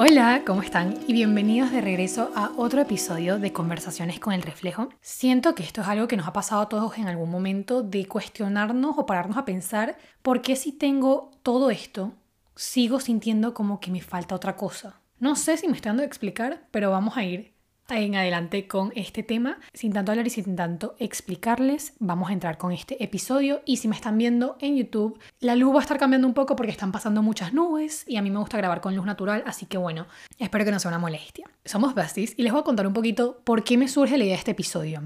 Hola, ¿cómo están? Y bienvenidos de regreso a otro episodio de Conversaciones con el Reflejo. Siento que esto es algo que nos ha pasado a todos en algún momento de cuestionarnos o pararnos a pensar por qué si tengo todo esto, sigo sintiendo como que me falta otra cosa. No sé si me estoy dando a explicar, pero vamos a ir en adelante con este tema. Sin tanto hablar y sin tanto explicarles, vamos a entrar con este episodio. Y si me están viendo en YouTube, la luz va a estar cambiando un poco porque están pasando muchas nubes y a mí me gusta grabar con luz natural, así que bueno, espero que no sea una molestia. Somos besties y les voy a contar un poquito por qué me surge la idea de este episodio.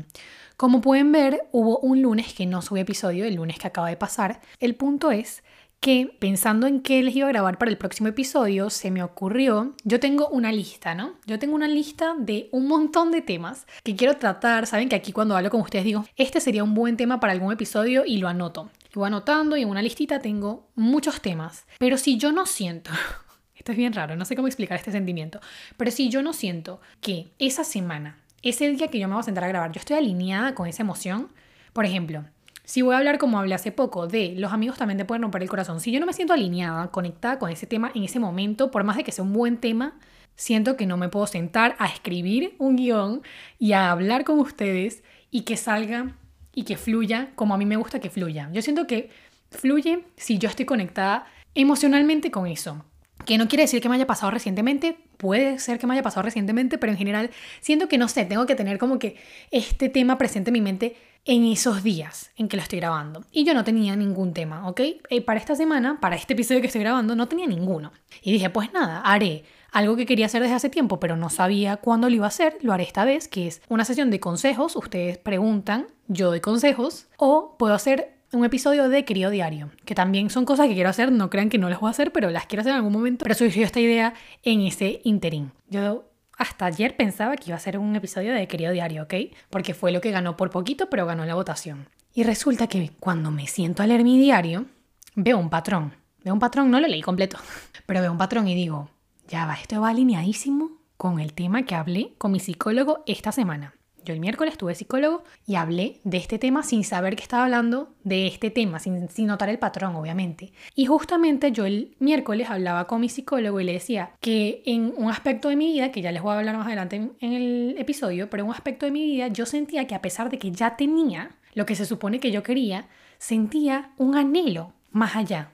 Como pueden ver, hubo un lunes que no subí episodio, el lunes que acaba de pasar. El punto es que pensando en qué les iba a grabar para el próximo episodio, se me ocurrió, yo tengo una lista, ¿no? Yo tengo una lista de un montón de temas que quiero tratar. Saben que aquí cuando hablo con ustedes digo, este sería un buen tema para algún episodio y lo anoto. Lo voy anotando y en una listita tengo muchos temas. Pero si yo no siento, esto es bien raro, no sé cómo explicar este sentimiento, pero si yo no siento que esa semana, ese día que yo me voy a sentar a grabar, yo estoy alineada con esa emoción, por ejemplo, si voy a hablar como hablé hace poco de los amigos también te pueden romper el corazón, si yo no me siento alineada, conectada con ese tema en ese momento, por más de que sea un buen tema, siento que no me puedo sentar a escribir un guion y a hablar con ustedes y que salga y que fluya como a mí me gusta que fluya. Yo siento que fluye si yo estoy conectada emocionalmente con eso. Que no quiere decir que me haya pasado recientemente, puede ser que me haya pasado recientemente, pero en general siento que no sé, tengo que tener como que este tema presente en mi mente en esos días en que lo estoy grabando. Y yo no tenía ningún tema, ¿ok? Y eh, para esta semana, para este episodio que estoy grabando, no tenía ninguno. Y dije, pues nada, haré algo que quería hacer desde hace tiempo, pero no sabía cuándo lo iba a hacer, lo haré esta vez, que es una sesión de consejos, ustedes preguntan, yo doy consejos, o puedo hacer un episodio de Querido Diario, que también son cosas que quiero hacer, no crean que no las voy a hacer, pero las quiero hacer en algún momento, pero surgió esta idea en ese interín. Yo hasta ayer pensaba que iba a ser un episodio de Querido Diario, ¿ok? Porque fue lo que ganó por poquito, pero ganó la votación. Y resulta que cuando me siento a leer mi diario, veo un patrón. Veo un patrón, no lo leí completo, pero veo un patrón y digo, ya va, esto va alineadísimo con el tema que hablé con mi psicólogo esta semana. Yo el miércoles tuve psicólogo y hablé de este tema sin saber que estaba hablando de este tema, sin, notar el patrón, obviamente. Y justamente yo el miércoles hablaba con mi psicólogo y le decía que en un aspecto de mi vida, que ya les voy a hablar más adelante en, en el episodio, pero en un aspecto de mi vida yo sentía que a pesar de que ya tenía lo que se supone que yo quería, sentía un anhelo más allá,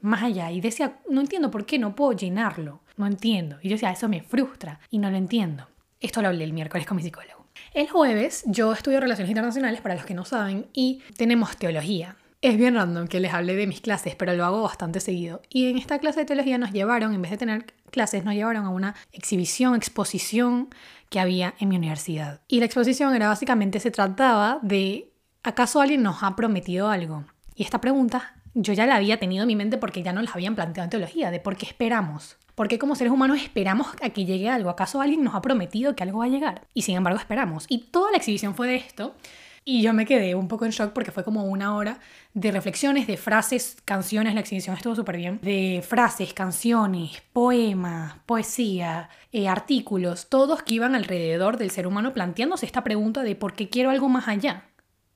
más allá. Y decía, no entiendo por qué no puedo llenarlo, no entiendo. Y yo decía, eso me frustra y no lo entiendo. Esto lo hablé el miércoles con mi psicólogo. El jueves yo estudio Relaciones Internacionales, para los que no saben, y tenemos teología. Es bien random que les hable de mis clases, pero lo hago bastante seguido. Y en esta clase de teología nos llevaron, en vez de tener clases, nos llevaron a una exhibición, exposición que había en mi universidad. Y la exposición era básicamente, se trataba de, ¿acaso alguien nos ha prometido algo? Y esta pregunta yo ya la había tenido en mi mente porque ya no la habían planteado en teología, de por qué esperamos. ¿Por qué como seres humanos esperamos a que llegue algo? ¿Acaso alguien nos ha prometido que algo va a llegar? Y sin embargo esperamos. Y toda la exhibición fue de esto. Y yo me quedé un poco en shock porque fue como una hora de reflexiones, de frases, canciones. La exhibición estuvo súper bien. De frases, canciones, poemas, poesía, eh, artículos, todos que iban alrededor del ser humano planteándose esta pregunta de por qué quiero algo más allá.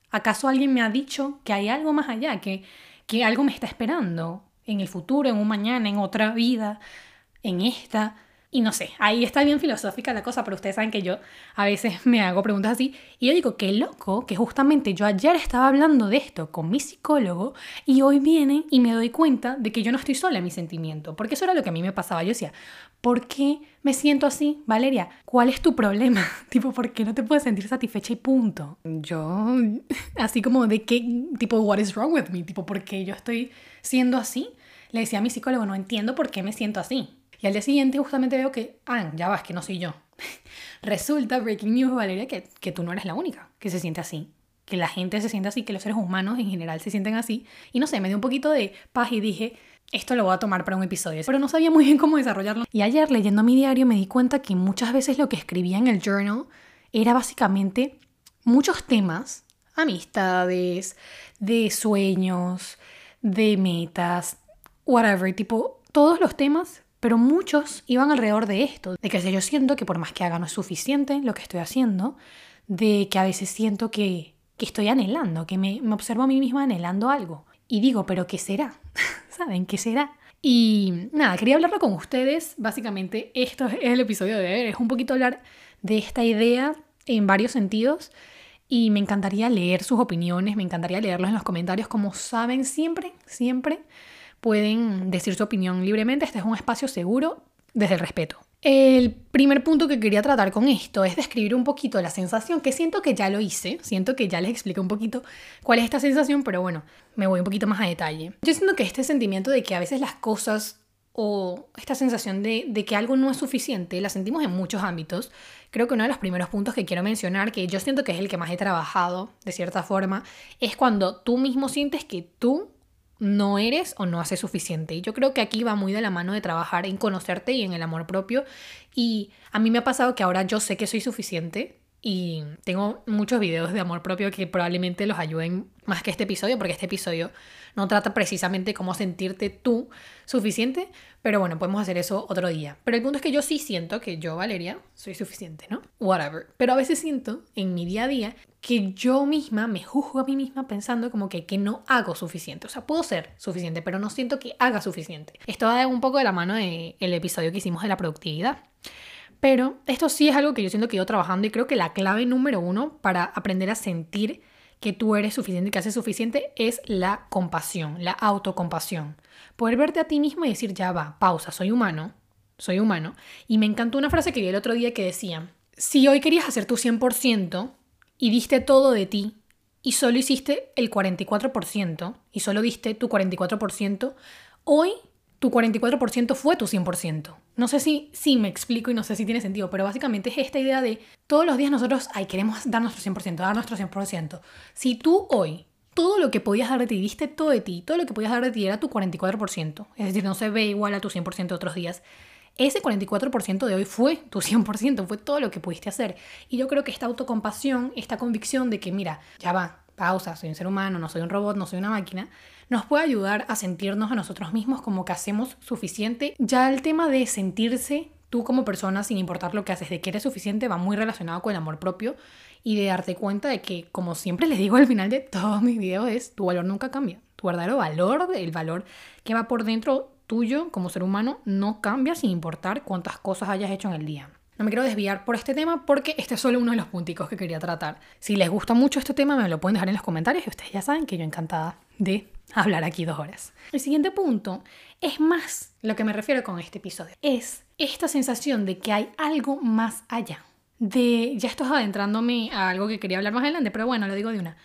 ¿Acaso alguien me ha dicho que hay algo más allá, que, que algo me está esperando en el futuro, en un mañana, en otra vida? En esta. Y no sé, ahí está bien filosófica la cosa, pero ustedes saben que yo a veces me hago preguntas así. Y yo digo, qué loco, que justamente yo ayer estaba hablando de esto con mi psicólogo y hoy viene y me doy cuenta de que yo no estoy sola en mi sentimiento. Porque eso era lo que a mí me pasaba. Yo decía, ¿por qué me siento así? Valeria, ¿cuál es tu problema? tipo, ¿por qué no te puedes sentir satisfecha y punto? Yo, así como de qué, tipo, what is wrong with me? Tipo, ¿por qué yo estoy siendo así? Le decía a mi psicólogo, no entiendo por qué me siento así. Y al día siguiente justamente veo que, ah, ya vas, que no soy yo. Resulta, breaking news, Valeria, que, que tú no eres la única que se siente así. Que la gente se siente así, que los seres humanos en general se sienten así. Y no sé, me dio un poquito de paz y dije, esto lo voy a tomar para un episodio. Pero no sabía muy bien cómo desarrollarlo. Y ayer leyendo mi diario me di cuenta que muchas veces lo que escribía en el journal era básicamente muchos temas, amistades, de sueños, de metas, whatever, tipo, todos los temas pero muchos iban alrededor de esto, de que yo siento que por más que haga no es suficiente lo que estoy haciendo, de que a veces siento que, que estoy anhelando, que me, me observo a mí misma anhelando algo. Y digo, pero ¿qué será? ¿Saben qué será? Y nada, quería hablarlo con ustedes. Básicamente, esto es el episodio de hoy. Es un poquito hablar de esta idea en varios sentidos. Y me encantaría leer sus opiniones, me encantaría leerlos en los comentarios. Como saben, siempre, siempre pueden decir su opinión libremente. Este es un espacio seguro desde el respeto. El primer punto que quería tratar con esto es describir un poquito la sensación, que siento que ya lo hice, siento que ya les expliqué un poquito cuál es esta sensación, pero bueno, me voy un poquito más a detalle. Yo siento que este sentimiento de que a veces las cosas o esta sensación de, de, que algo no es suficiente, la sentimos en muchos ámbitos. Creo que uno de los primeros puntos que quiero mencionar, que yo siento que es el que más he trabajado de cierta forma, es cuando tú mismo sientes que tú no eres o no haces suficiente. Y yo creo que aquí va muy de la mano de trabajar en conocerte y en el amor propio. Y a mí me ha pasado que ahora yo sé que soy suficiente y tengo muchos videos de amor propio que probablemente los ayuden más que este episodio, porque este episodio no trata precisamente cómo sentirte tú suficiente, pero bueno, podemos hacer eso otro día. Pero el punto es que yo sí siento que yo, Valeria, soy suficiente, ¿no? Whatever. Pero a veces siento en mi día a día que yo misma me juzgo a mí misma pensando como que, que no hago suficiente. O sea, puedo ser suficiente, pero no siento que haga suficiente. Esto va un poco de la mano del el episodio que hicimos de la productividad. Pero esto sí es algo que yo siento que yo trabajando y creo que la clave número uno para aprender a sentir que tú eres suficiente que haces suficiente es la compasión, la autocompasión. Poder verte a ti mismo y decir, ya va, pausa, soy humano, soy humano. Y me encantó una frase que vi el otro día que decía, si hoy querías hacer tu 100% y diste todo de ti y solo hiciste el 44% y solo diste tu 44%, hoy tu 44% fue tu 100%. No sé si, si me explico y no sé si tiene sentido, pero básicamente es esta idea de todos los días nosotros, ay, queremos dar nuestro 100%, dar nuestro 100%. Si tú hoy todo lo que podías dar de diste todo de ti, todo lo que podías dar de ti era tu 44%, es decir, no se ve igual a tu 100% otros días. Ese 44% de hoy fue tu 100%, fue todo lo que pudiste hacer. Y yo creo que esta autocompasión, esta convicción de que, mira, ya va, pausa, soy un ser humano, no soy un robot, no soy una máquina, nos puede ayudar a sentirnos a nosotros mismos como que hacemos suficiente. Ya el tema de sentirse tú como persona, sin importar lo que haces, de que eres suficiente, va muy relacionado con el amor propio y de darte cuenta de que, como siempre les digo al final de todos mis videos, es tu valor nunca cambia. Tu verdadero valor, el valor que va por dentro tuyo como ser humano, no cambia sin importar cuántas cosas hayas hecho en el día. No me quiero desviar por este tema porque este es solo uno de los punticos que quería tratar. Si les gusta mucho este tema, me lo pueden dejar en los comentarios y ustedes ya saben que yo encantada de hablar aquí dos horas. El siguiente punto es más lo que me refiero con este episodio. Es esta sensación de que hay algo más allá. De, ya estoy adentrándome a algo que quería hablar más adelante, pero bueno, lo digo de una.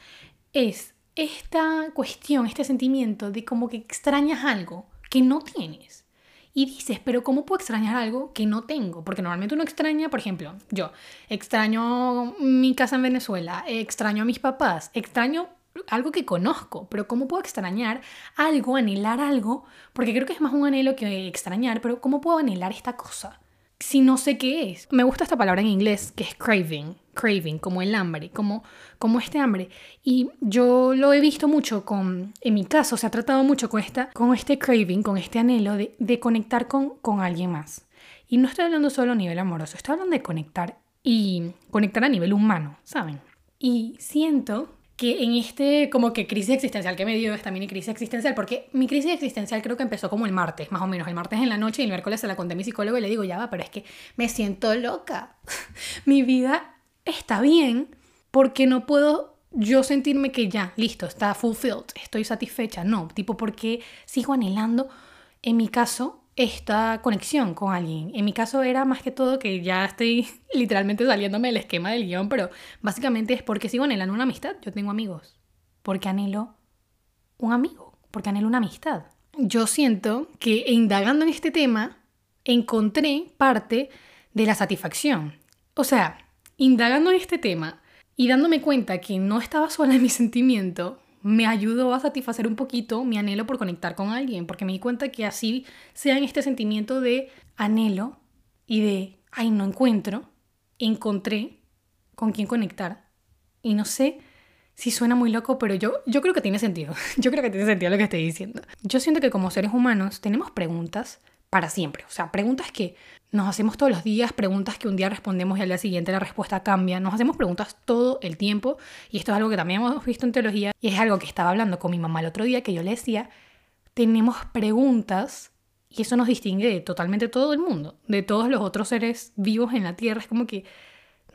Es esta cuestión, este sentimiento de como que extrañas algo que no tienes. Y dices, pero ¿cómo puedo extrañar algo que no tengo? Porque normalmente uno extraña, por ejemplo, yo extraño mi casa en Venezuela, extraño a mis papás, extraño algo que conozco, pero ¿cómo puedo extrañar algo, anhelar algo? Porque creo que es más un anhelo que extrañar, pero ¿cómo puedo anhelar esta cosa? Si no sé qué es. Me gusta esta palabra en inglés que es craving, craving, como el hambre, como, como este hambre. Y yo lo he visto mucho con, en mi caso, se ha tratado mucho con, esta, con este craving, con este anhelo de, de conectar con, con alguien más. Y no estoy hablando solo a nivel amoroso, estoy hablando de conectar y conectar a nivel humano, ¿saben? Y siento que en este como que crisis existencial que me dio esta mini crisis existencial, porque mi crisis existencial creo que empezó como el martes, más o menos, el martes en la noche y el miércoles se la conté a mi psicólogo y le digo, ya va, pero es que me siento loca. mi vida está bien porque no puedo yo sentirme que ya, listo, está fulfilled, estoy satisfecha. No, tipo, porque sigo anhelando, en mi caso, esta conexión con alguien. En mi caso era más que todo que ya estoy literalmente saliéndome del esquema del guion, pero básicamente es porque sigo anhelando una amistad. Yo tengo amigos. Porque anhelo un amigo. Porque anhelo una amistad. Yo siento que indagando en este tema encontré parte de la satisfacción. O sea, indagando en este tema y dándome cuenta que no estaba sola en mi sentimiento, me ayudó a satisfacer un poquito mi anhelo por conectar con alguien, porque me di cuenta que así sea en este sentimiento de anhelo y de, ay, no encuentro, encontré con quién conectar. Y no sé si suena muy loco, pero yo, yo creo que tiene sentido. Yo creo que tiene sentido lo que estoy diciendo. Yo siento que como seres humanos tenemos preguntas para siempre. O sea, preguntas que nos hacemos todos los días, preguntas que un día respondemos y al día siguiente la respuesta cambia. Nos hacemos preguntas todo el tiempo y esto es algo que también hemos visto en teología y es algo que estaba hablando con mi mamá el otro día que yo le decía, tenemos preguntas Y eso nos distingue de totalmente todo el mundo, de todos los otros seres vivos en la Tierra. Es como que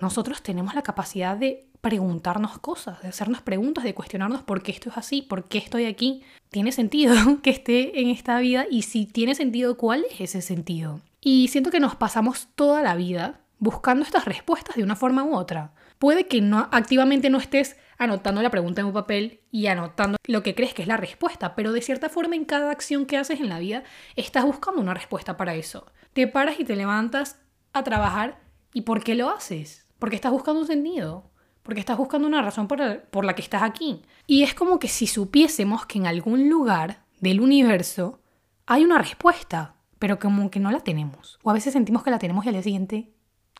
nosotros tenemos la capacidad de preguntarnos cosas, de hacernos preguntas, de cuestionarnos por qué esto es así, por qué estoy aquí. ¿Tiene sentido que esté en esta vida? Y si tiene sentido, ¿cuál es ese sentido? Y siento que nos pasamos toda la vida buscando estas respuestas de una forma u otra. Puede que no activamente no estés anotando la pregunta en un papel y anotando lo que crees que es la respuesta, pero de cierta forma en cada acción que haces en la vida estás buscando una respuesta para eso. Te paras y te levantas a trabajar y ¿por qué lo haces? Porque estás buscando un sentido, porque estás buscando una razón por, por la que estás aquí. Y es como que si supiésemos que en algún lugar del universo hay una respuesta, pero como que no la tenemos. O a veces sentimos que la tenemos y al día siguiente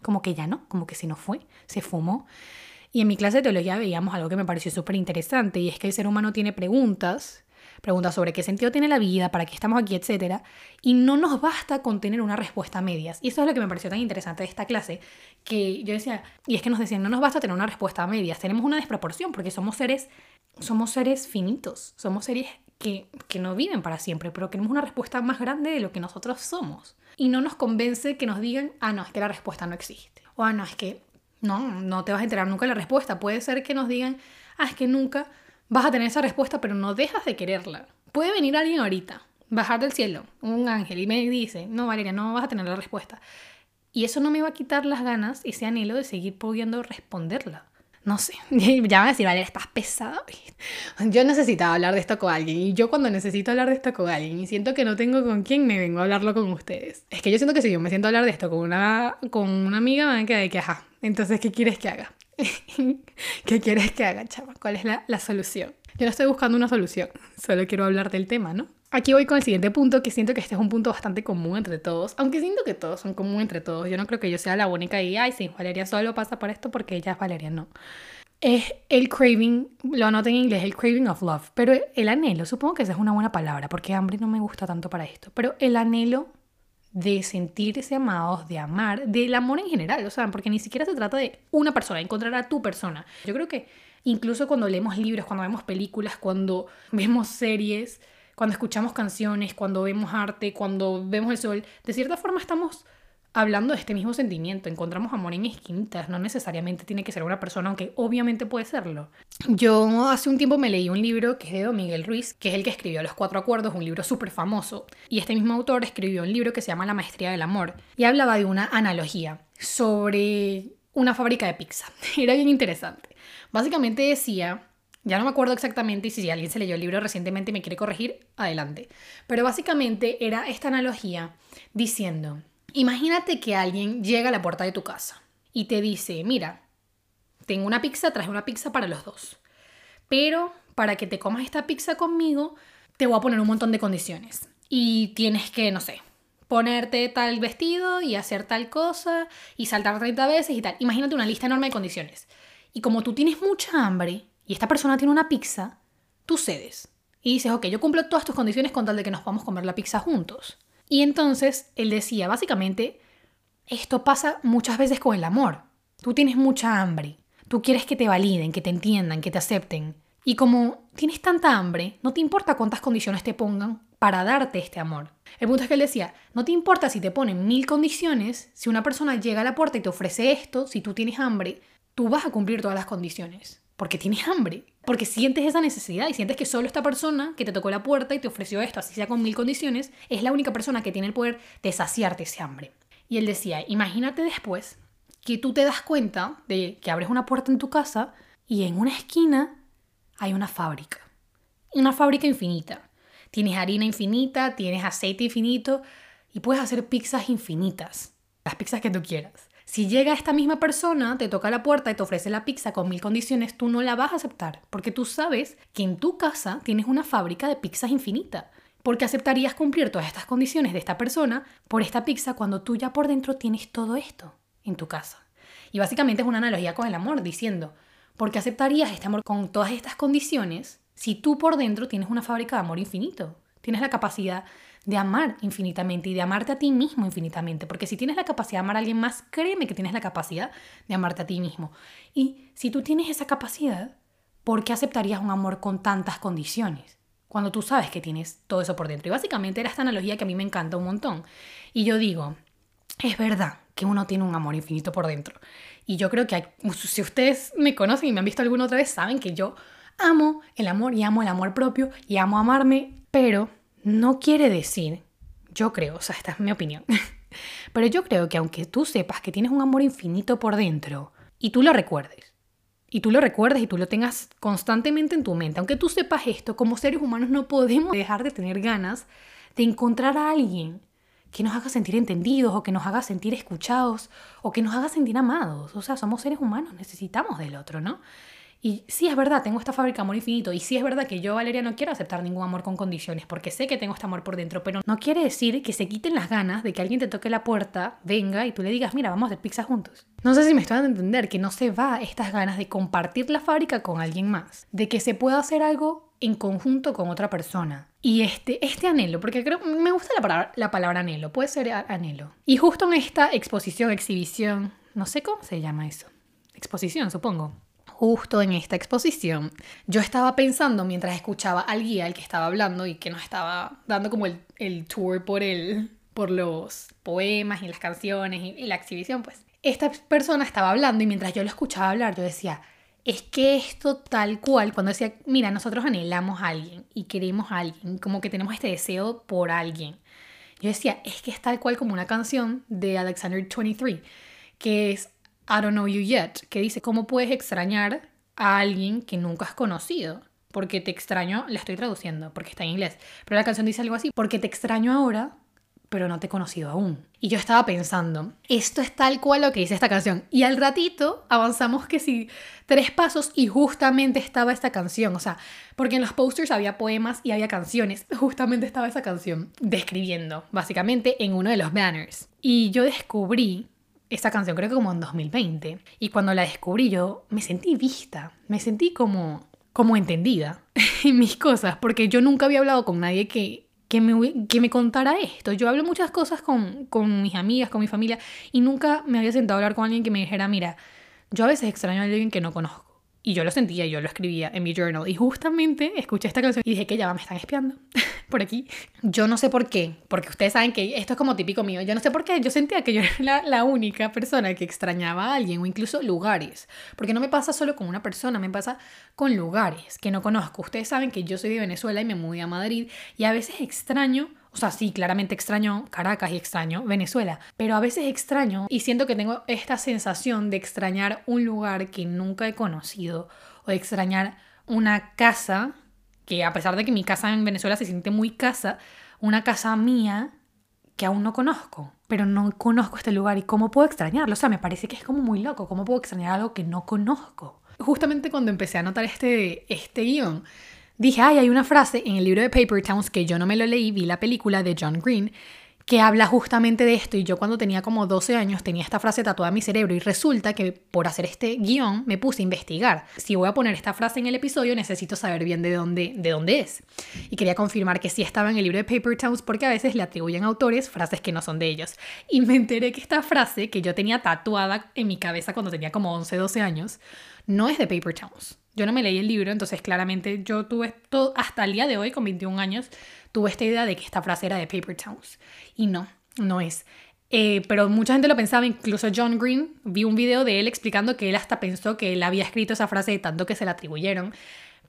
como que ya no, como que se nos fue, se fumó. Y en mi clase de teología veíamos algo que me pareció súper interesante y es que el ser humano tiene preguntas, preguntas sobre qué sentido tiene la vida, para qué estamos aquí, etc. Y no nos basta con tener una respuesta a medias. Y eso es lo que me pareció tan interesante de esta clase, que yo decía, y es que nos decían, no nos basta tener una respuesta a medias, tenemos una desproporción porque somos seres, somos seres finitos, somos seres que, no viven para siempre, pero queremos una respuesta más grande de lo que nosotros somos y no nos convence que nos digan, ah, no, es que la respuesta no existe. O, ah, no, es que no, no te vas a enterar nunca de la respuesta. Puede ser que nos digan, ah, es que nunca vas a tener esa respuesta, pero no dejas de quererla. Puede venir alguien ahorita, bajar del cielo, un ángel, y me dice, no, Valeria, no vas a tener la respuesta. Y eso no me va a quitar las ganas, ese anhelo de seguir pudiendo responderla no sé, ya van a decir, vale, estás pesado. Yo necesitaba hablar de esto con alguien y yo cuando necesito hablar de esto con alguien y siento que no tengo con quién, me vengo a hablarlo con ustedes. Es que yo siento que si yo me siento a hablar de esto con una, con una amiga, van a quedar de que, ajá, entonces, ¿qué quieres que haga? ¿Qué quieres que haga, chava? ¿Cuál es la, la solución? Yo no estoy buscando una solución, solo quiero hablar del tema, ¿no? Aquí voy con el siguiente punto, que siento que este es un punto bastante común entre todos, aunque siento que todos son común entre todos. Yo no creo que yo sea la única y, ay, sí, Valeria solo pasa por esto porque ella es Valeria, no. Es el craving, lo anoto en inglés, el craving of love, pero el anhelo, supongo que esa es una buena palabra, porque hambre no me gusta tanto para esto, pero el anhelo de sentirse amados, de amar, del amor en general, o sea, porque ni siquiera se trata de una persona, encontrar a tu persona. Yo creo que incluso cuando leemos libros, cuando vemos películas, cuando vemos series, cuando escuchamos canciones, cuando vemos arte, cuando vemos el sol, de cierta forma estamos hablando de este mismo sentimiento. Encontramos amor en esquinitas, no necesariamente tiene que ser una persona, aunque obviamente puede serlo. Yo hace un tiempo me leí un libro que es de Don Miguel Ruiz, que es el que escribió Los Cuatro Acuerdos, un libro súper famoso. Y este mismo autor escribió un libro que se llama La Maestría del Amor y hablaba de una analogía sobre una fábrica de pizza. Era bien interesante. Básicamente decía ya no me acuerdo exactamente y si alguien se leyó el libro recientemente y me quiere corregir, adelante. Pero básicamente era esta analogía diciendo, imagínate que alguien llega a la puerta de tu casa y te dice, mira, tengo una pizza, traje una pizza para los dos. Pero para que te comas esta pizza conmigo, te voy a poner un montón de condiciones. Y tienes que, no sé, ponerte tal vestido y hacer tal cosa y saltar 30 veces y tal. Imagínate una lista enorme de condiciones. Y como tú tienes mucha hambre, y esta persona tiene una pizza, tú cedes. Y dices, ok, yo cumplo todas tus condiciones con tal de que nos a comer la pizza juntos. Y entonces él decía, básicamente, esto pasa muchas veces con el amor. Tú tienes mucha hambre. Tú quieres que te validen, que te entiendan, que te acepten. Y como tienes tanta hambre, no te importa cuántas condiciones te pongan para darte este amor. El punto es que él decía, no te importa si te ponen mil condiciones, si una persona llega a la puerta y te ofrece esto, si tú tienes hambre, tú vas a cumplir todas las condiciones porque tienes hambre, porque sientes esa necesidad y sientes que solo esta persona que te tocó la puerta y te ofreció esto, así sea con mil condiciones, es la única persona que tiene el poder de saciarte ese hambre. Y él decía, imagínate después que tú te das cuenta de que abres una puerta en tu casa y en una esquina hay una fábrica. Una fábrica infinita. Tienes harina infinita, tienes aceite infinito y puedes hacer pizzas infinitas. Las pizzas que tú quieras. Si llega esta misma persona, te toca la puerta y te ofrece la pizza con mil condiciones, tú no la vas a aceptar, porque tú sabes que en tu casa tienes una fábrica de pizzas infinita. Porque aceptarías cumplir todas estas condiciones de esta persona por esta pizza cuando tú ya por dentro tienes todo esto en tu casa. Y básicamente es una analogía con el amor, diciendo, porque aceptarías este amor con todas estas condiciones si tú por dentro tienes una fábrica de amor infinito? Tienes la capacidad de amar infinitamente y de amarte a ti mismo infinitamente. Porque si tienes la capacidad de amar a alguien más, créeme que tienes la capacidad de amarte a ti mismo. Y si tú tienes esa capacidad, ¿por qué aceptarías un amor con tantas condiciones? cuando tú sabes que tienes todo eso por dentro. Y básicamente era esta analogía que a mí me encanta un montón. Y yo digo, es verdad que uno tiene un amor infinito por dentro. Y yo creo que si ustedes me conocen y me han visto alguna otra vez, saben que yo amo el amor y amo el amor propio y amo amarme, pero no quiere decir, yo creo, o sea, esta es mi opinión, pero yo creo que aunque tú sepas que tienes un amor infinito por dentro y tú lo recuerdes, y tú lo recuerdes y tú lo tengas constantemente en tu mente, aunque tú sepas esto, como seres humanos no podemos dejar de tener ganas de encontrar a alguien que nos haga sentir entendidos o que nos haga sentir escuchados o que nos haga sentir amados. O sea, somos seres humanos, necesitamos del otro, ¿no? Y sí es verdad, tengo esta fábrica amor infinito. Y sí es verdad que yo, Valeria, no quiero aceptar ningún amor con condiciones, porque sé que tengo este amor por dentro, pero no quiere decir que se quiten las ganas de que alguien te toque la puerta, venga y tú le digas, mira, vamos de pizza juntos. No sé si me dando a entender que no se va estas ganas de compartir la fábrica con alguien más, de que se pueda hacer algo en conjunto con otra persona. Y este, este anhelo, porque creo, me gusta la palabra, la palabra anhelo, puede ser anhelo. Y justo en esta exposición, exhibición, no sé cómo se llama eso. Exposición, supongo justo en esta exposición, yo estaba pensando mientras escuchaba al guía, el que estaba hablando y que nos estaba dando como el, tour por, el, por los poemas y las canciones y, y la exhibición, pues esta persona estaba hablando y mientras yo lo escuchaba hablar, yo decía, es que esto tal cual, cuando decía, mira, nosotros anhelamos a alguien y queremos a alguien, como que tenemos este deseo por alguien. Yo decía, es que es tal cual como una canción de Alexander 23, que es I Don't Know You Yet, que dice, ¿cómo puedes extrañar a alguien que nunca has conocido? Porque te extraño, la estoy traduciendo porque está en inglés, pero la canción dice algo así, porque te extraño ahora, pero no te he conocido aún. Y yo estaba pensando, esto es tal cual lo que dice esta canción. Y al ratito avanzamos que sí, tres pasos y justamente estaba esta canción. O sea, porque en los posters había poemas y había canciones. Justamente estaba esa canción describiendo, básicamente, en uno de los banners. Y yo descubrí esta canción, creo que como en 2020. Y cuando la descubrí yo me sentí vista, me sentí como, como entendida en mis cosas, porque yo nunca había hablado con nadie que, que, me, que me contara esto. Yo hablo muchas cosas con, con mis amigas, con mi familia, y nunca me había sentado a hablar con alguien que me dijera, mira, yo a veces extraño a alguien que no conozco. Y yo lo sentía, yo lo escribía en mi journal. Y justamente escuché esta canción y dije que ya me están espiando por aquí. Yo no sé por qué, porque ustedes saben que esto es como típico mío. Yo no sé por qué, yo sentía que yo era la, la única persona que extrañaba a alguien o incluso lugares. Porque no me pasa solo con una persona, me pasa con lugares que no conozco. Ustedes saben que yo soy de Venezuela y me mudé a Madrid y a veces extraño o sea, sí, claramente extraño Caracas y extraño Venezuela, pero a veces extraño y siento que tengo esta sensación de extrañar un lugar que nunca he conocido o de extrañar una casa que a pesar de que mi casa en Venezuela se siente muy casa, una casa mía que aún no conozco, pero no conozco este lugar y cómo puedo extrañarlo. O sea, me parece que es como muy loco, cómo puedo extrañar algo que no conozco. Justamente cuando empecé a notar este, este guion, dije, ay, hay una frase en el libro de Paper Towns que yo no me lo leí, vi la película de John Green, que habla justamente de esto y yo cuando tenía como 12 años tenía esta frase tatuada en mi cerebro y resulta que por hacer este guion me puse a investigar. Si voy a poner esta frase en el episodio necesito saber bien de dónde, de dónde es. Y quería confirmar que sí estaba en el libro de Paper Towns porque a veces le atribuyen a autores frases que no son de ellos. Y me enteré que esta frase que yo tenía tatuada en mi cabeza cuando tenía como 11, 12 años no es de Paper Towns yo no me leí el libro, entonces claramente yo tuve todo, hasta el día de hoy, con 21 años, tuve esta idea de que esta frase era de Paper Towns. Y no, no es. Eh, pero mucha gente lo pensaba, incluso John Green, vi un video de él explicando que él hasta pensó que él había escrito esa frase de tanto que se la atribuyeron.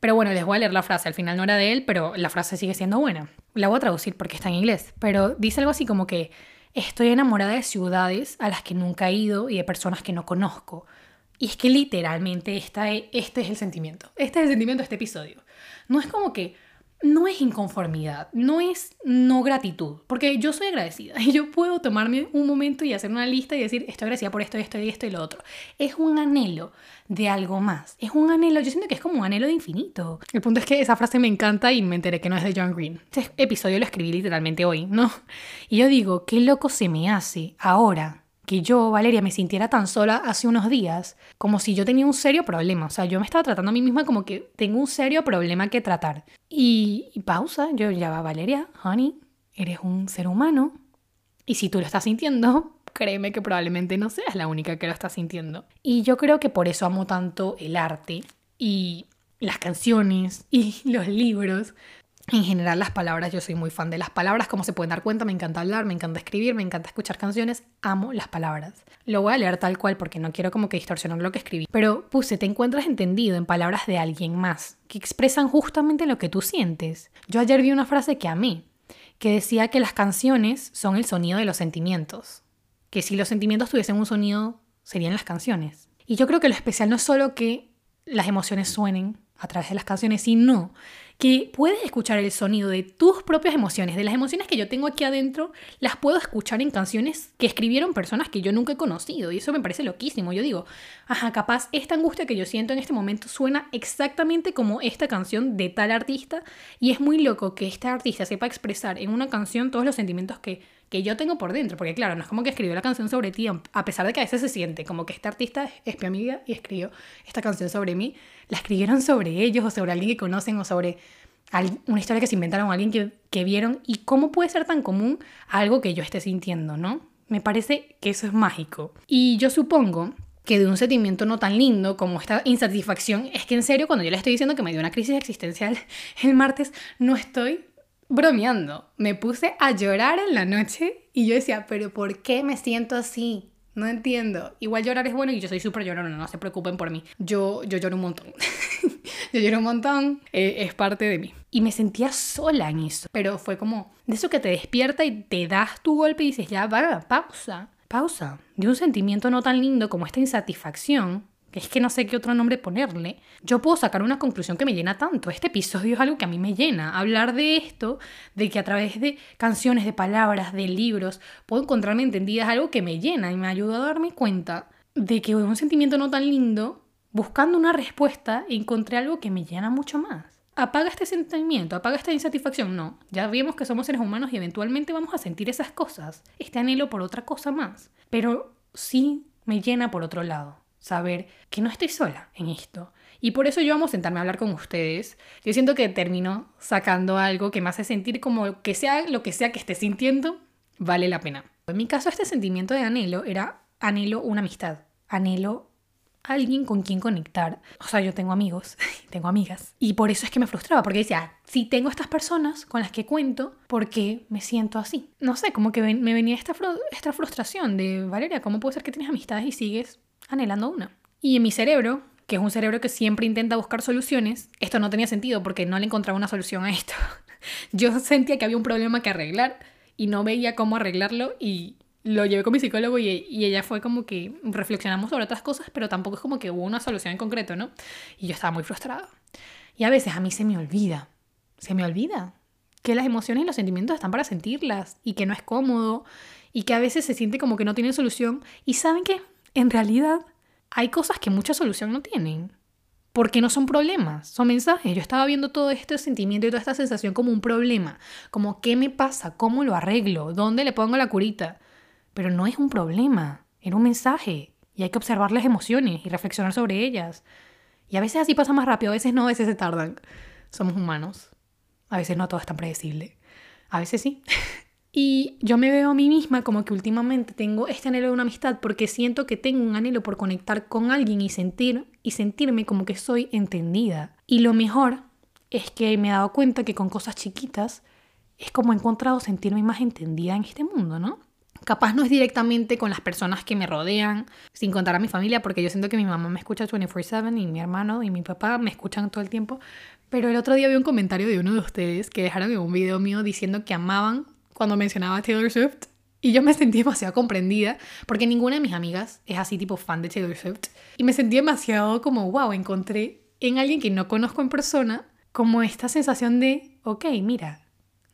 Pero bueno, les voy a leer la frase, al final no era de él, pero la frase sigue siendo buena. La voy a traducir porque está en inglés, pero dice algo así como que estoy enamorada de ciudades a las que nunca he ido y de personas que no conozco. Y es que literalmente esta este es el sentimiento. Este es el sentimiento de este episodio. No es como que no es inconformidad, no es no gratitud, porque yo soy agradecida y yo puedo tomarme un momento y hacer una lista y decir, estoy agradecida por esto, esto y esto y lo otro. Es un anhelo de algo más, es un anhelo, yo siento que es como un anhelo de infinito. El punto es que esa frase me encanta y me enteré que no es de John Green. Este episodio lo escribí literalmente hoy, ¿no? Y yo digo, qué loco se me hace ahora que yo, Valeria, me sintiera tan sola hace unos días, como si yo tenía un serio problema. O sea, yo me estaba tratando a mí misma como que tengo un serio problema que tratar. Y, pausa, yo ya va, Valeria, honey, eres un ser humano. Y si tú lo estás sintiendo, créeme que probablemente no seas la única que lo está sintiendo. Y yo creo que por eso amo tanto el arte y las canciones y los libros, En general las palabras, yo soy muy fan de las palabras, como se pueden dar cuenta, me encanta hablar, me encanta escribir, me encanta escuchar canciones, amo las palabras. Lo voy a leer tal cual porque no quiero como que distorsionar lo que escribí. Pero puse, te encuentras entendido en palabras de alguien más, que expresan justamente lo que tú sientes. Yo ayer vi una frase que amé, que decía que las canciones son el sonido de los sentimientos. Que si los sentimientos tuviesen un sonido, serían las canciones. Y yo creo que lo especial no es solo que las emociones suenen a través de las canciones, sino que puedes escuchar el sonido de tus propias emociones, de las emociones que yo tengo aquí adentro, las puedo escuchar en canciones que escribieron personas que yo nunca he conocido. Y eso me parece loquísimo. Yo digo, ajá, capaz esta angustia que yo siento en este momento suena exactamente como esta canción de tal artista. Y es muy loco que este artista sepa expresar en una canción todos los sentimientos que que yo tengo por dentro, porque claro, no es como que escribió la canción sobre ti, a pesar de que a veces se siente como que este artista es mi amiga y escribió esta canción sobre mí, la escribieron sobre ellos o sobre alguien que conocen o sobre una historia que se inventaron, alguien que, que vieron, y cómo puede ser tan común algo que yo esté sintiendo, ¿no? Me parece que eso es mágico. Y yo supongo que de un sentimiento no tan lindo como esta insatisfacción, es que en serio, cuando yo le estoy diciendo que me dio una crisis existencial el martes, no estoy bromeando. Me puse a llorar en la noche y yo decía, pero ¿por qué me siento así? No entiendo. Igual llorar es bueno y yo soy súper llorona, no se preocupen por mí. Yo, yo lloro un montón. yo lloro un montón, eh, es parte de mí. Y me sentía sola en eso. Pero fue como de eso que te despierta y te das tu golpe y dices, ya, va, pausa, pausa. De un sentimiento no tan lindo como esta insatisfacción, es que no sé qué otro nombre ponerle, yo puedo sacar una conclusión que me llena tanto. Este episodio es algo que a mí me llena. Hablar de esto, de que a través de canciones, de palabras, de libros, puedo encontrarme entendida es algo que me llena y me ayuda a darme cuenta de que un sentimiento no tan lindo, buscando una respuesta, encontré algo que me llena mucho más. Apaga este sentimiento, apaga esta insatisfacción. No, ya vimos que somos seres humanos y eventualmente vamos a sentir esas cosas, este anhelo por otra cosa más. Pero sí me llena por otro lado saber que no estoy sola en esto. Y por eso yo amo sentarme a hablar con ustedes. Yo siento que termino sacando algo que me hace sentir como que sea lo que sea que esté sintiendo, vale la pena. En mi caso, este sentimiento de anhelo era anhelo una amistad, anhelo alguien con quien conectar. O sea, yo tengo amigos, tengo amigas. Y por eso es que me frustraba, porque decía, si tengo estas personas con las que cuento, ¿por qué me siento así? No sé, como que me venía esta, esta frustración de, Valeria, ¿cómo puede ser que tienes amistades y sigues anhelando una. Y en mi cerebro, que es un cerebro que siempre intenta buscar soluciones, esto no tenía sentido porque no le encontraba una solución a esto. Yo sentía que había un problema que arreglar y no veía cómo arreglarlo y lo llevé con mi psicólogo y, ella fue como que reflexionamos sobre otras cosas, pero tampoco es como que hubo una solución en concreto, ¿no? Y yo estaba muy frustrada. Y a veces a mí se me olvida, se me olvida que las emociones y los sentimientos están para sentirlas y que no es cómodo y que a veces se siente como que no tienen solución. Y saben qué, en realidad hay cosas que mucha solución no tienen. Porque no son problemas, son mensajes. Yo estaba viendo todo este sentimiento y toda esta sensación como un problema. Como, ¿qué me pasa? ¿Cómo lo arreglo? ¿Dónde le pongo la curita? Pero no es un problema, era un mensaje. Y hay que observar las emociones y reflexionar sobre ellas. Y a veces así pasa más rápido, a veces no, a veces se tardan. Somos humanos. A veces no todo es tan predecible. A veces sí. Y yo me veo a mí misma como que últimamente tengo este anhelo de una amistad porque siento que tengo un anhelo por conectar con alguien y sentir y sentirme como que soy entendida. Y lo mejor es que me he dado cuenta que con cosas chiquitas es como he encontrado sentirme más entendida en este mundo, ¿no? Capaz no es directamente con las personas que me rodean, sin contar a mi familia, porque yo siento que mi mamá me escucha 24/7 y mi hermano y mi papá me escuchan todo el tiempo. Pero el otro día vi un comentario de uno de ustedes que dejaron en un video mío diciendo que amaban cuando mencionaba Taylor Swift. Y yo me sentí demasiado comprendida, porque ninguna de mis amigas es así tipo fan de Taylor Swift. Y me sentí demasiado como, wow, encontré en alguien que no conozco en persona como esta sensación de, ok, mira,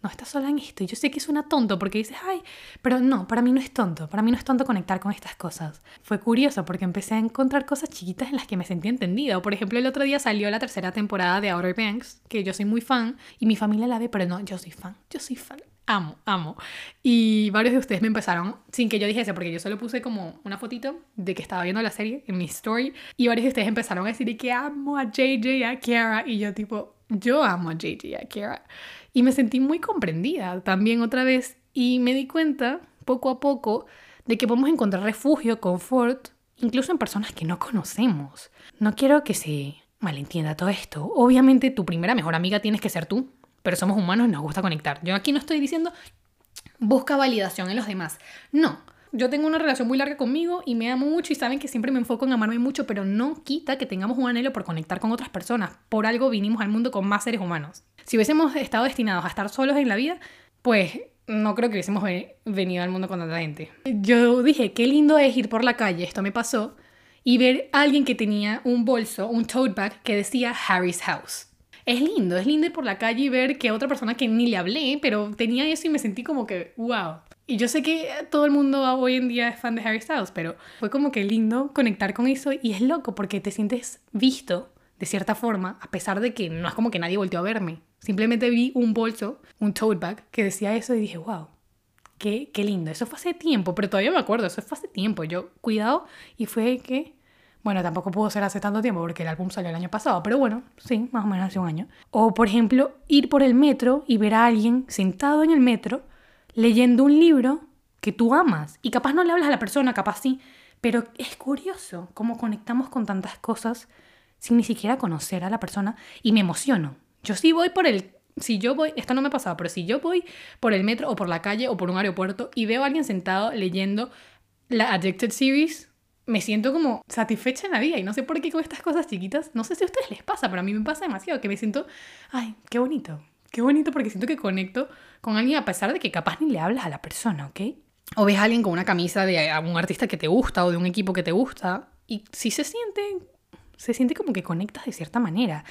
no estás sola en esto. Y yo sé que suena tonto porque dices, ay, pero no, para mí no es tonto. Para mí no es tonto conectar con estas cosas. Fue curioso porque empecé a encontrar cosas chiquitas en las que me sentí entendida. Por ejemplo, el otro día salió la tercera temporada de Outer Banks, que yo soy muy fan y mi familia la ve, pero no, yo soy fan. Yo soy fan amo, amo. Y varios de ustedes me empezaron, sin que yo dijese, porque yo solo puse como una fotito de que estaba viendo la serie en mi story, y varios de ustedes empezaron a decir que amo a JJ y a Kiara, y yo tipo, yo amo a JJ y a Kiara. Y me sentí muy comprendida también otra vez, y me di cuenta, poco a poco, de que podemos encontrar refugio, confort, incluso en personas que no conocemos. No quiero que se malentienda todo esto. Obviamente tu primera mejor amiga tienes que ser tú, pero somos humanos y nos gusta conectar. Yo aquí no estoy diciendo busca validación en los demás. No, yo tengo una relación muy larga conmigo y me amo mucho y saben que siempre me enfoco en amarme mucho, pero no quita que tengamos un anhelo por conectar con otras personas. Por algo vinimos al mundo con más seres humanos. Si hubiésemos estado destinados a estar solos en la vida, pues no creo que hubiésemos venido al mundo con tanta gente. Yo dije, qué lindo es ir por la calle, esto me pasó, y ver a alguien que tenía un bolso, un tote bag, que decía Harry's House. Es lindo, es lindo ir por la calle y ver que otra persona que ni le hablé, pero tenía eso y me sentí como que, wow. Y yo sé que todo el mundo hoy en día es fan de Harry Styles, pero fue como que lindo conectar con eso y es loco porque te sientes visto de cierta forma, a pesar de que no es como que nadie volteó a verme. Simplemente vi un bolso, un tote bag, que decía eso y dije, wow, qué, qué lindo. Eso fue hace tiempo, pero todavía me acuerdo, eso fue hace tiempo. Yo, cuidado, y fue que bueno, tampoco pudo ser hace tanto tiempo porque el álbum salió el año pasado, pero bueno, sí, más o menos hace un año. O, por ejemplo, ir por el metro y ver a alguien sentado en el metro leyendo un libro que tú amas. Y capaz no le hablas a la persona, capaz sí, pero es curioso cómo conectamos con tantas cosas sin ni siquiera conocer a la persona y me emociono. Yo sí voy por el... Si yo voy, esto no me ha pasado, pero si yo voy por el metro o por la calle o por un aeropuerto y veo a alguien sentado leyendo la Addicted Series, me siento como satisfecha en la vida y no sé por qué con estas cosas chiquitas, no sé si a ustedes les pasa, pero a mí me pasa demasiado, que me siento, ay, qué bonito, qué bonito porque siento que conecto con alguien a pesar de que capaz ni le hablas a la persona, ¿ok? O ves a alguien con una camisa de un artista que te gusta o de un equipo que te gusta y si se siente, se siente como que conectas de cierta manera.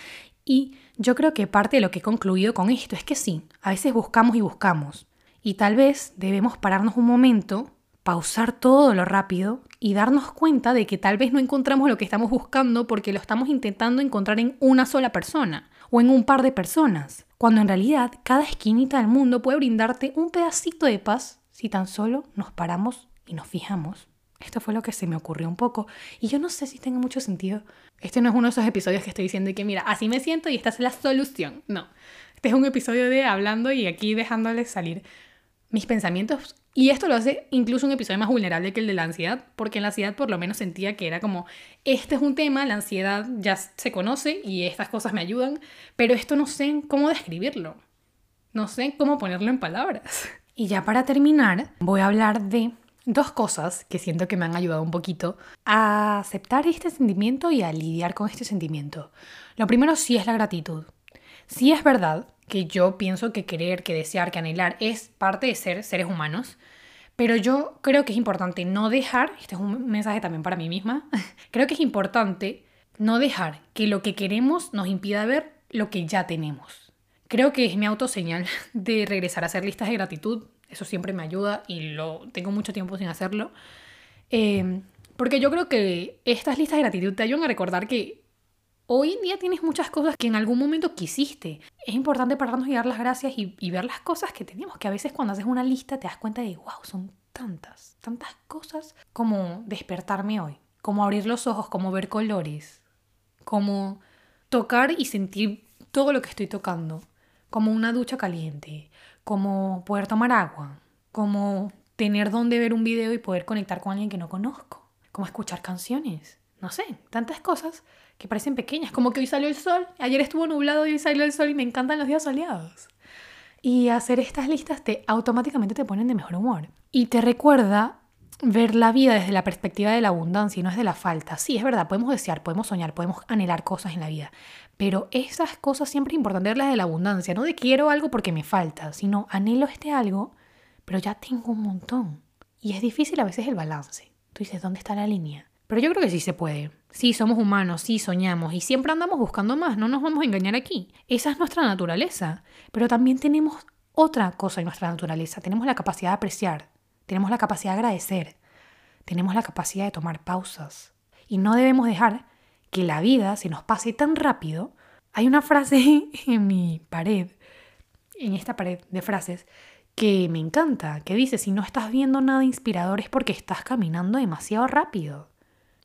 Y yo creo que parte de lo que he concluido con esto es que sí, a veces buscamos y buscamos. Y tal vez debemos pararnos un momento pausar todo lo rápido y darnos cuenta de que tal vez no encontramos lo que estamos buscando porque lo estamos intentando encontrar en una sola persona o en un par de personas, cuando en realidad cada esquinita del mundo puede brindarte un pedacito de paz si tan solo nos paramos y nos fijamos. Esto fue lo que se me ocurrió un poco y yo no sé si tenga mucho sentido. Este no es uno de esos episodios que estoy diciendo y que mira, así me siento y esta es la solución. No, este es un episodio de hablando y aquí dejándoles salir mis pensamientos y esto lo hace incluso un episodio más vulnerable que el de la ansiedad, porque en la ansiedad por lo menos sentía que era como, este es un tema, la ansiedad ya se conoce y estas cosas me ayudan, pero esto no sé cómo describirlo, no sé cómo ponerlo en palabras. Y ya para terminar, voy a hablar de dos cosas que siento que me han ayudado un poquito a aceptar este sentimiento y a lidiar con este sentimiento. Lo primero sí es la gratitud. Sí es verdad que yo pienso que querer, que desear, que anhelar es parte de ser seres humanos. Pero yo creo que es importante no dejar, este es un mensaje también para mí misma, creo que es importante no dejar que lo que queremos nos impida ver lo que ya tenemos. Creo que es mi autoseñal de regresar a hacer listas de gratitud. Eso siempre me ayuda y lo tengo mucho tiempo sin hacerlo. Eh, porque yo creo que estas listas de gratitud te ayudan a recordar que Hoy en día tienes muchas cosas que en algún momento quisiste. Es importante pararnos y dar las gracias y, ver las cosas que tenemos, que a veces cuando haces una lista te das cuenta de, wow, son tantas, tantas cosas como despertarme hoy, como abrir los ojos, como ver colores, como tocar y sentir todo lo que estoy tocando, como una ducha caliente, como poder tomar agua, como tener donde ver un video y poder conectar con alguien que no conozco, como escuchar canciones, no sé, tantas cosas que parecen pequeñas, como que hoy salió el sol, ayer estuvo nublado y hoy salió el sol y me encantan los días soleados. Y hacer estas listas te automáticamente te ponen de mejor humor y te recuerda ver la vida desde la perspectiva de la abundancia y no desde la falta. Sí, es verdad, podemos desear, podemos soñar, podemos anhelar cosas en la vida, pero esas cosas siempre es importante verlas de la abundancia, no de quiero algo porque me falta, sino anhelo este algo, pero ya tengo un montón. Y es difícil a veces el balance. Tú dices, ¿dónde está la línea? Pero yo creo que sí se puede. Sí, somos humanos, sí soñamos y siempre andamos buscando más, no nos vamos a engañar aquí. Esa es nuestra naturaleza. Pero también tenemos otra cosa en nuestra naturaleza. Tenemos la capacidad de apreciar, tenemos la capacidad de agradecer, tenemos la capacidad de tomar pausas. Y no debemos dejar que la vida se nos pase tan rápido. Hay una frase en mi pared, en esta pared de frases, que me encanta, que dice, si no estás viendo nada inspirador es porque estás caminando demasiado rápido.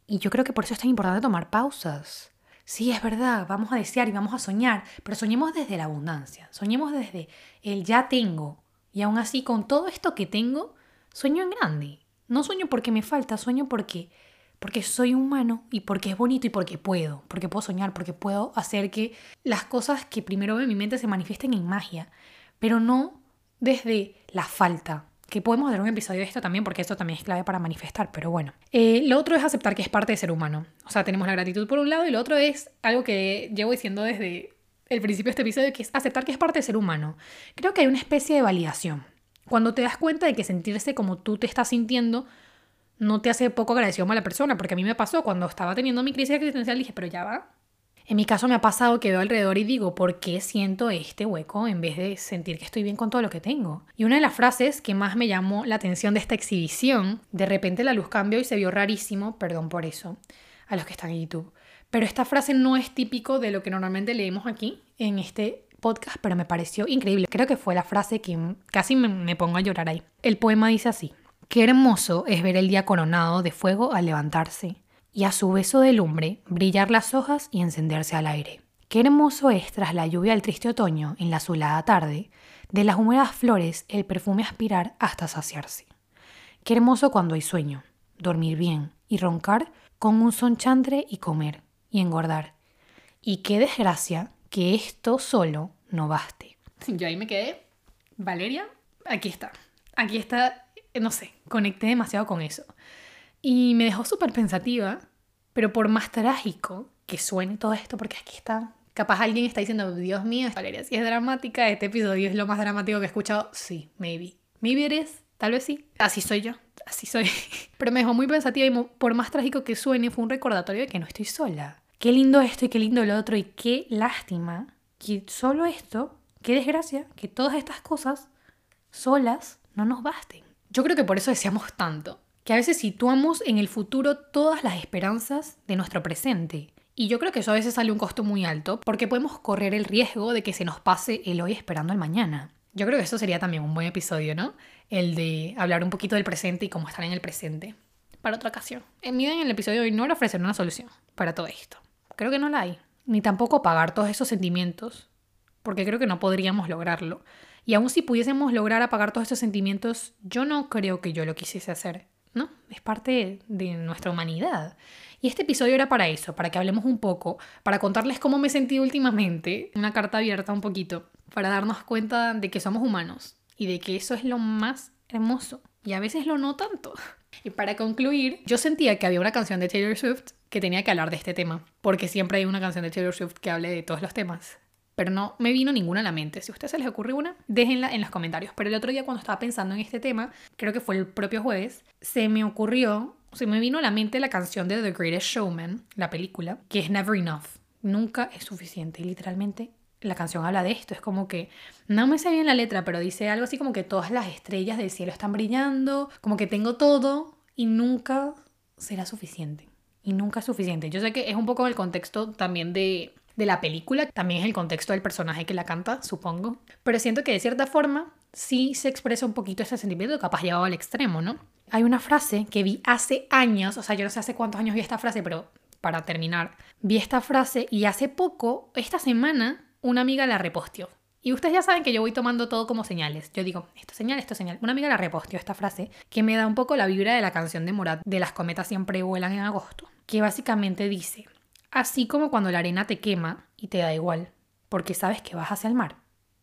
Y yo creo que por eso es tan importante tomar pausas. Sí, es verdad, vamos a desear y vamos a soñar, pero soñemos desde la abundancia, soñemos desde el ya tengo. Y aún así, con todo esto que tengo, sueño en grande. No sueño porque me falta, sueño porque porque soy humano y porque es bonito y porque puedo, porque puedo soñar, porque puedo hacer que las cosas que primero veo en mi mente se manifiesten en magia, pero no desde la falta, que podemos hacer un episodio de esto también, porque esto también es clave para manifestar, pero bueno. Eh, lo otro es aceptar que es parte de ser humano. O sea, tenemos la gratitud por un lado y lo otro es algo que llevo diciendo desde el principio de este episodio, que es aceptar que es parte de ser humano. Creo que hay una especie de validación. Cuando te das cuenta de que sentirse como tú te estás sintiendo no te hace poco agradecido a la persona, porque a mí me pasó cuando estaba teniendo mi crisis existencial, dije, pero ya va, en mi caso me ha pasado que veo alrededor y digo, ¿por qué siento este hueco en vez de sentir que estoy bien con todo lo que tengo? Y una de las frases que más me llamó la atención de esta exhibición, de repente la luz cambió y se vio rarísimo, perdón por eso, a los que están en YouTube. Pero esta frase no es típico de lo que normalmente leemos aquí en este podcast, pero me pareció increíble. Creo que fue la frase que casi me, me pongo a llorar ahí. El poema dice así, Qué hermoso es ver el día coronado de fuego al levantarse y a su beso de lumbre brillar las hojas y encenderse al aire. Qué hermoso es tras la lluvia del triste otoño, en la azulada tarde, de las húmedas flores el perfume aspirar hasta saciarse. Qué hermoso cuando hay sueño, dormir bien y roncar con un son chantre y comer y engordar. Y qué desgracia que esto solo no baste. Yo ahí me quedé. Valeria, aquí está. Aquí está, no sé, conecté demasiado con eso. Y me dejó súper pensativa, pero por más trágico que suene todo esto, porque aquí está, capaz alguien está diciendo, Dios mío, Valeria, si es dramática, este episodio es lo más dramático que he escuchado. Sí, maybe. Maybe eres, tal vez sí. Así soy yo, así soy. pero me dejó muy pensativa y por más trágico que suene, fue un recordatorio de que no estoy sola. Qué lindo esto y qué lindo lo otro y qué lástima que solo esto, qué desgracia, que todas estas cosas solas no nos basten. Yo creo que por eso deseamos tanto que a veces situamos en el futuro todas las esperanzas de nuestro presente. Y yo creo que eso a veces sale un costo muy alto porque podemos correr el riesgo de que se nos pase el hoy esperando el mañana. Yo creo que eso sería también un buen episodio, ¿no? El de hablar un poquito del presente y cómo estar en el presente. Para otra ocasión. En mi en el episodio de hoy no era ofrecer una solución para todo esto. Creo que no la hay. Ni tampoco apagar todos esos sentimientos. Porque creo que no podríamos lograrlo. Y aun si pudiésemos lograr apagar todos esos sentimientos, yo no creo que yo lo quisiese hacer. ¿No? Es parte de nuestra humanidad. Y este episodio era para eso, para que hablemos un poco, para contarles cómo me he sentido últimamente, una carta abierta un poquito, para darnos cuenta de que somos humanos y de que eso es lo más hermoso y a veces lo no tanto. Y para concluir, yo sentía que había una canción de Taylor Swift que tenía que hablar de este tema, porque siempre hay una canción de Taylor Swift que hable de todos los temas pero no me vino ninguna a la mente. Si a ustedes se les ocurre una, déjenla en los comentarios. Pero el otro día cuando estaba pensando en este tema, creo que fue el propio jueves, se me ocurrió, se me vino a la mente la canción de The Greatest Showman, la película, que es Never Enough. Nunca es suficiente. Literalmente la canción habla de esto. Es como que, no me sé bien la letra, pero dice algo así como que todas las estrellas del cielo están brillando, como que tengo todo y nunca será suficiente. Y nunca es suficiente. Yo sé que es un poco el contexto también de de la película, también es el contexto del personaje que la canta, supongo. Pero siento que de cierta forma sí se expresa un poquito ese sentimiento, capaz llevado al extremo, ¿no? Hay una frase que vi hace años, o sea, yo no sé hace cuántos años vi esta frase, pero para terminar, vi esta frase y hace poco, esta semana, una amiga la reposteó. Y ustedes ya saben que yo voy tomando todo como señales. Yo digo, esto es señal, esto es señal. Una amiga la reposteó esta frase que me da un poco la vibra de la canción de Morat de Las cometas siempre vuelan en agosto, que básicamente dice, Así como cuando la arena te quema y te da igual, porque sabes que vas hacia el mar.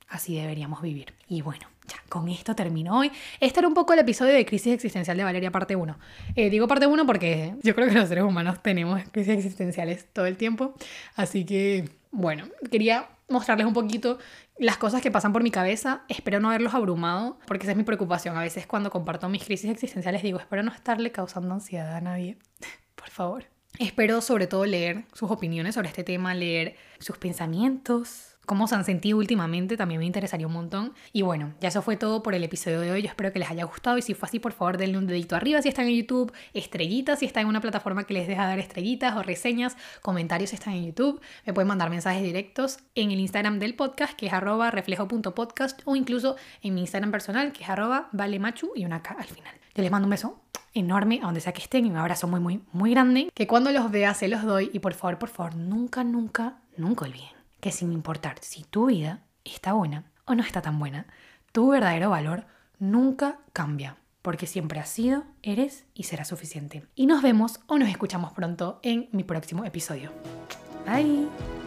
Así deberíamos vivir. Y bueno, ya con esto terminó hoy. Este era un poco el episodio de Crisis Existencial de Valeria, parte 1. Eh, digo parte 1 porque yo creo que los seres humanos tenemos crisis existenciales todo el tiempo. Así que, bueno, quería mostrarles un poquito las cosas que pasan por mi cabeza. Espero no haberlos abrumado, porque esa es mi preocupación. A veces cuando comparto mis crisis existenciales digo, espero no estarle causando ansiedad a nadie. por favor. Espero sobre todo leer sus opiniones sobre este tema, leer sus pensamientos, cómo se han sentido últimamente, también me interesaría un montón. Y bueno, ya eso fue todo por el episodio de hoy. Yo espero que les haya gustado y si fue así, por favor, denle un dedito arriba si están en YouTube, estrellitas si están en una plataforma que les deja dar estrellitas o reseñas, comentarios si están en YouTube. Me pueden mandar mensajes directos en el Instagram del podcast, que es arroba reflejo.podcast, o incluso en mi Instagram personal, que es arroba valemachu y una K al final. Yo les mando un beso enorme a donde sea que estén y un abrazo muy, muy, muy grande. Que cuando los vea se los doy y por favor, por favor, nunca, nunca, nunca olviden que sin importar si tu vida está buena o no está tan buena, tu verdadero valor nunca cambia. porque siempre has sido, eres y serás suficiente. Y nos vemos o nos escuchamos pronto en mi próximo episodio. Bye.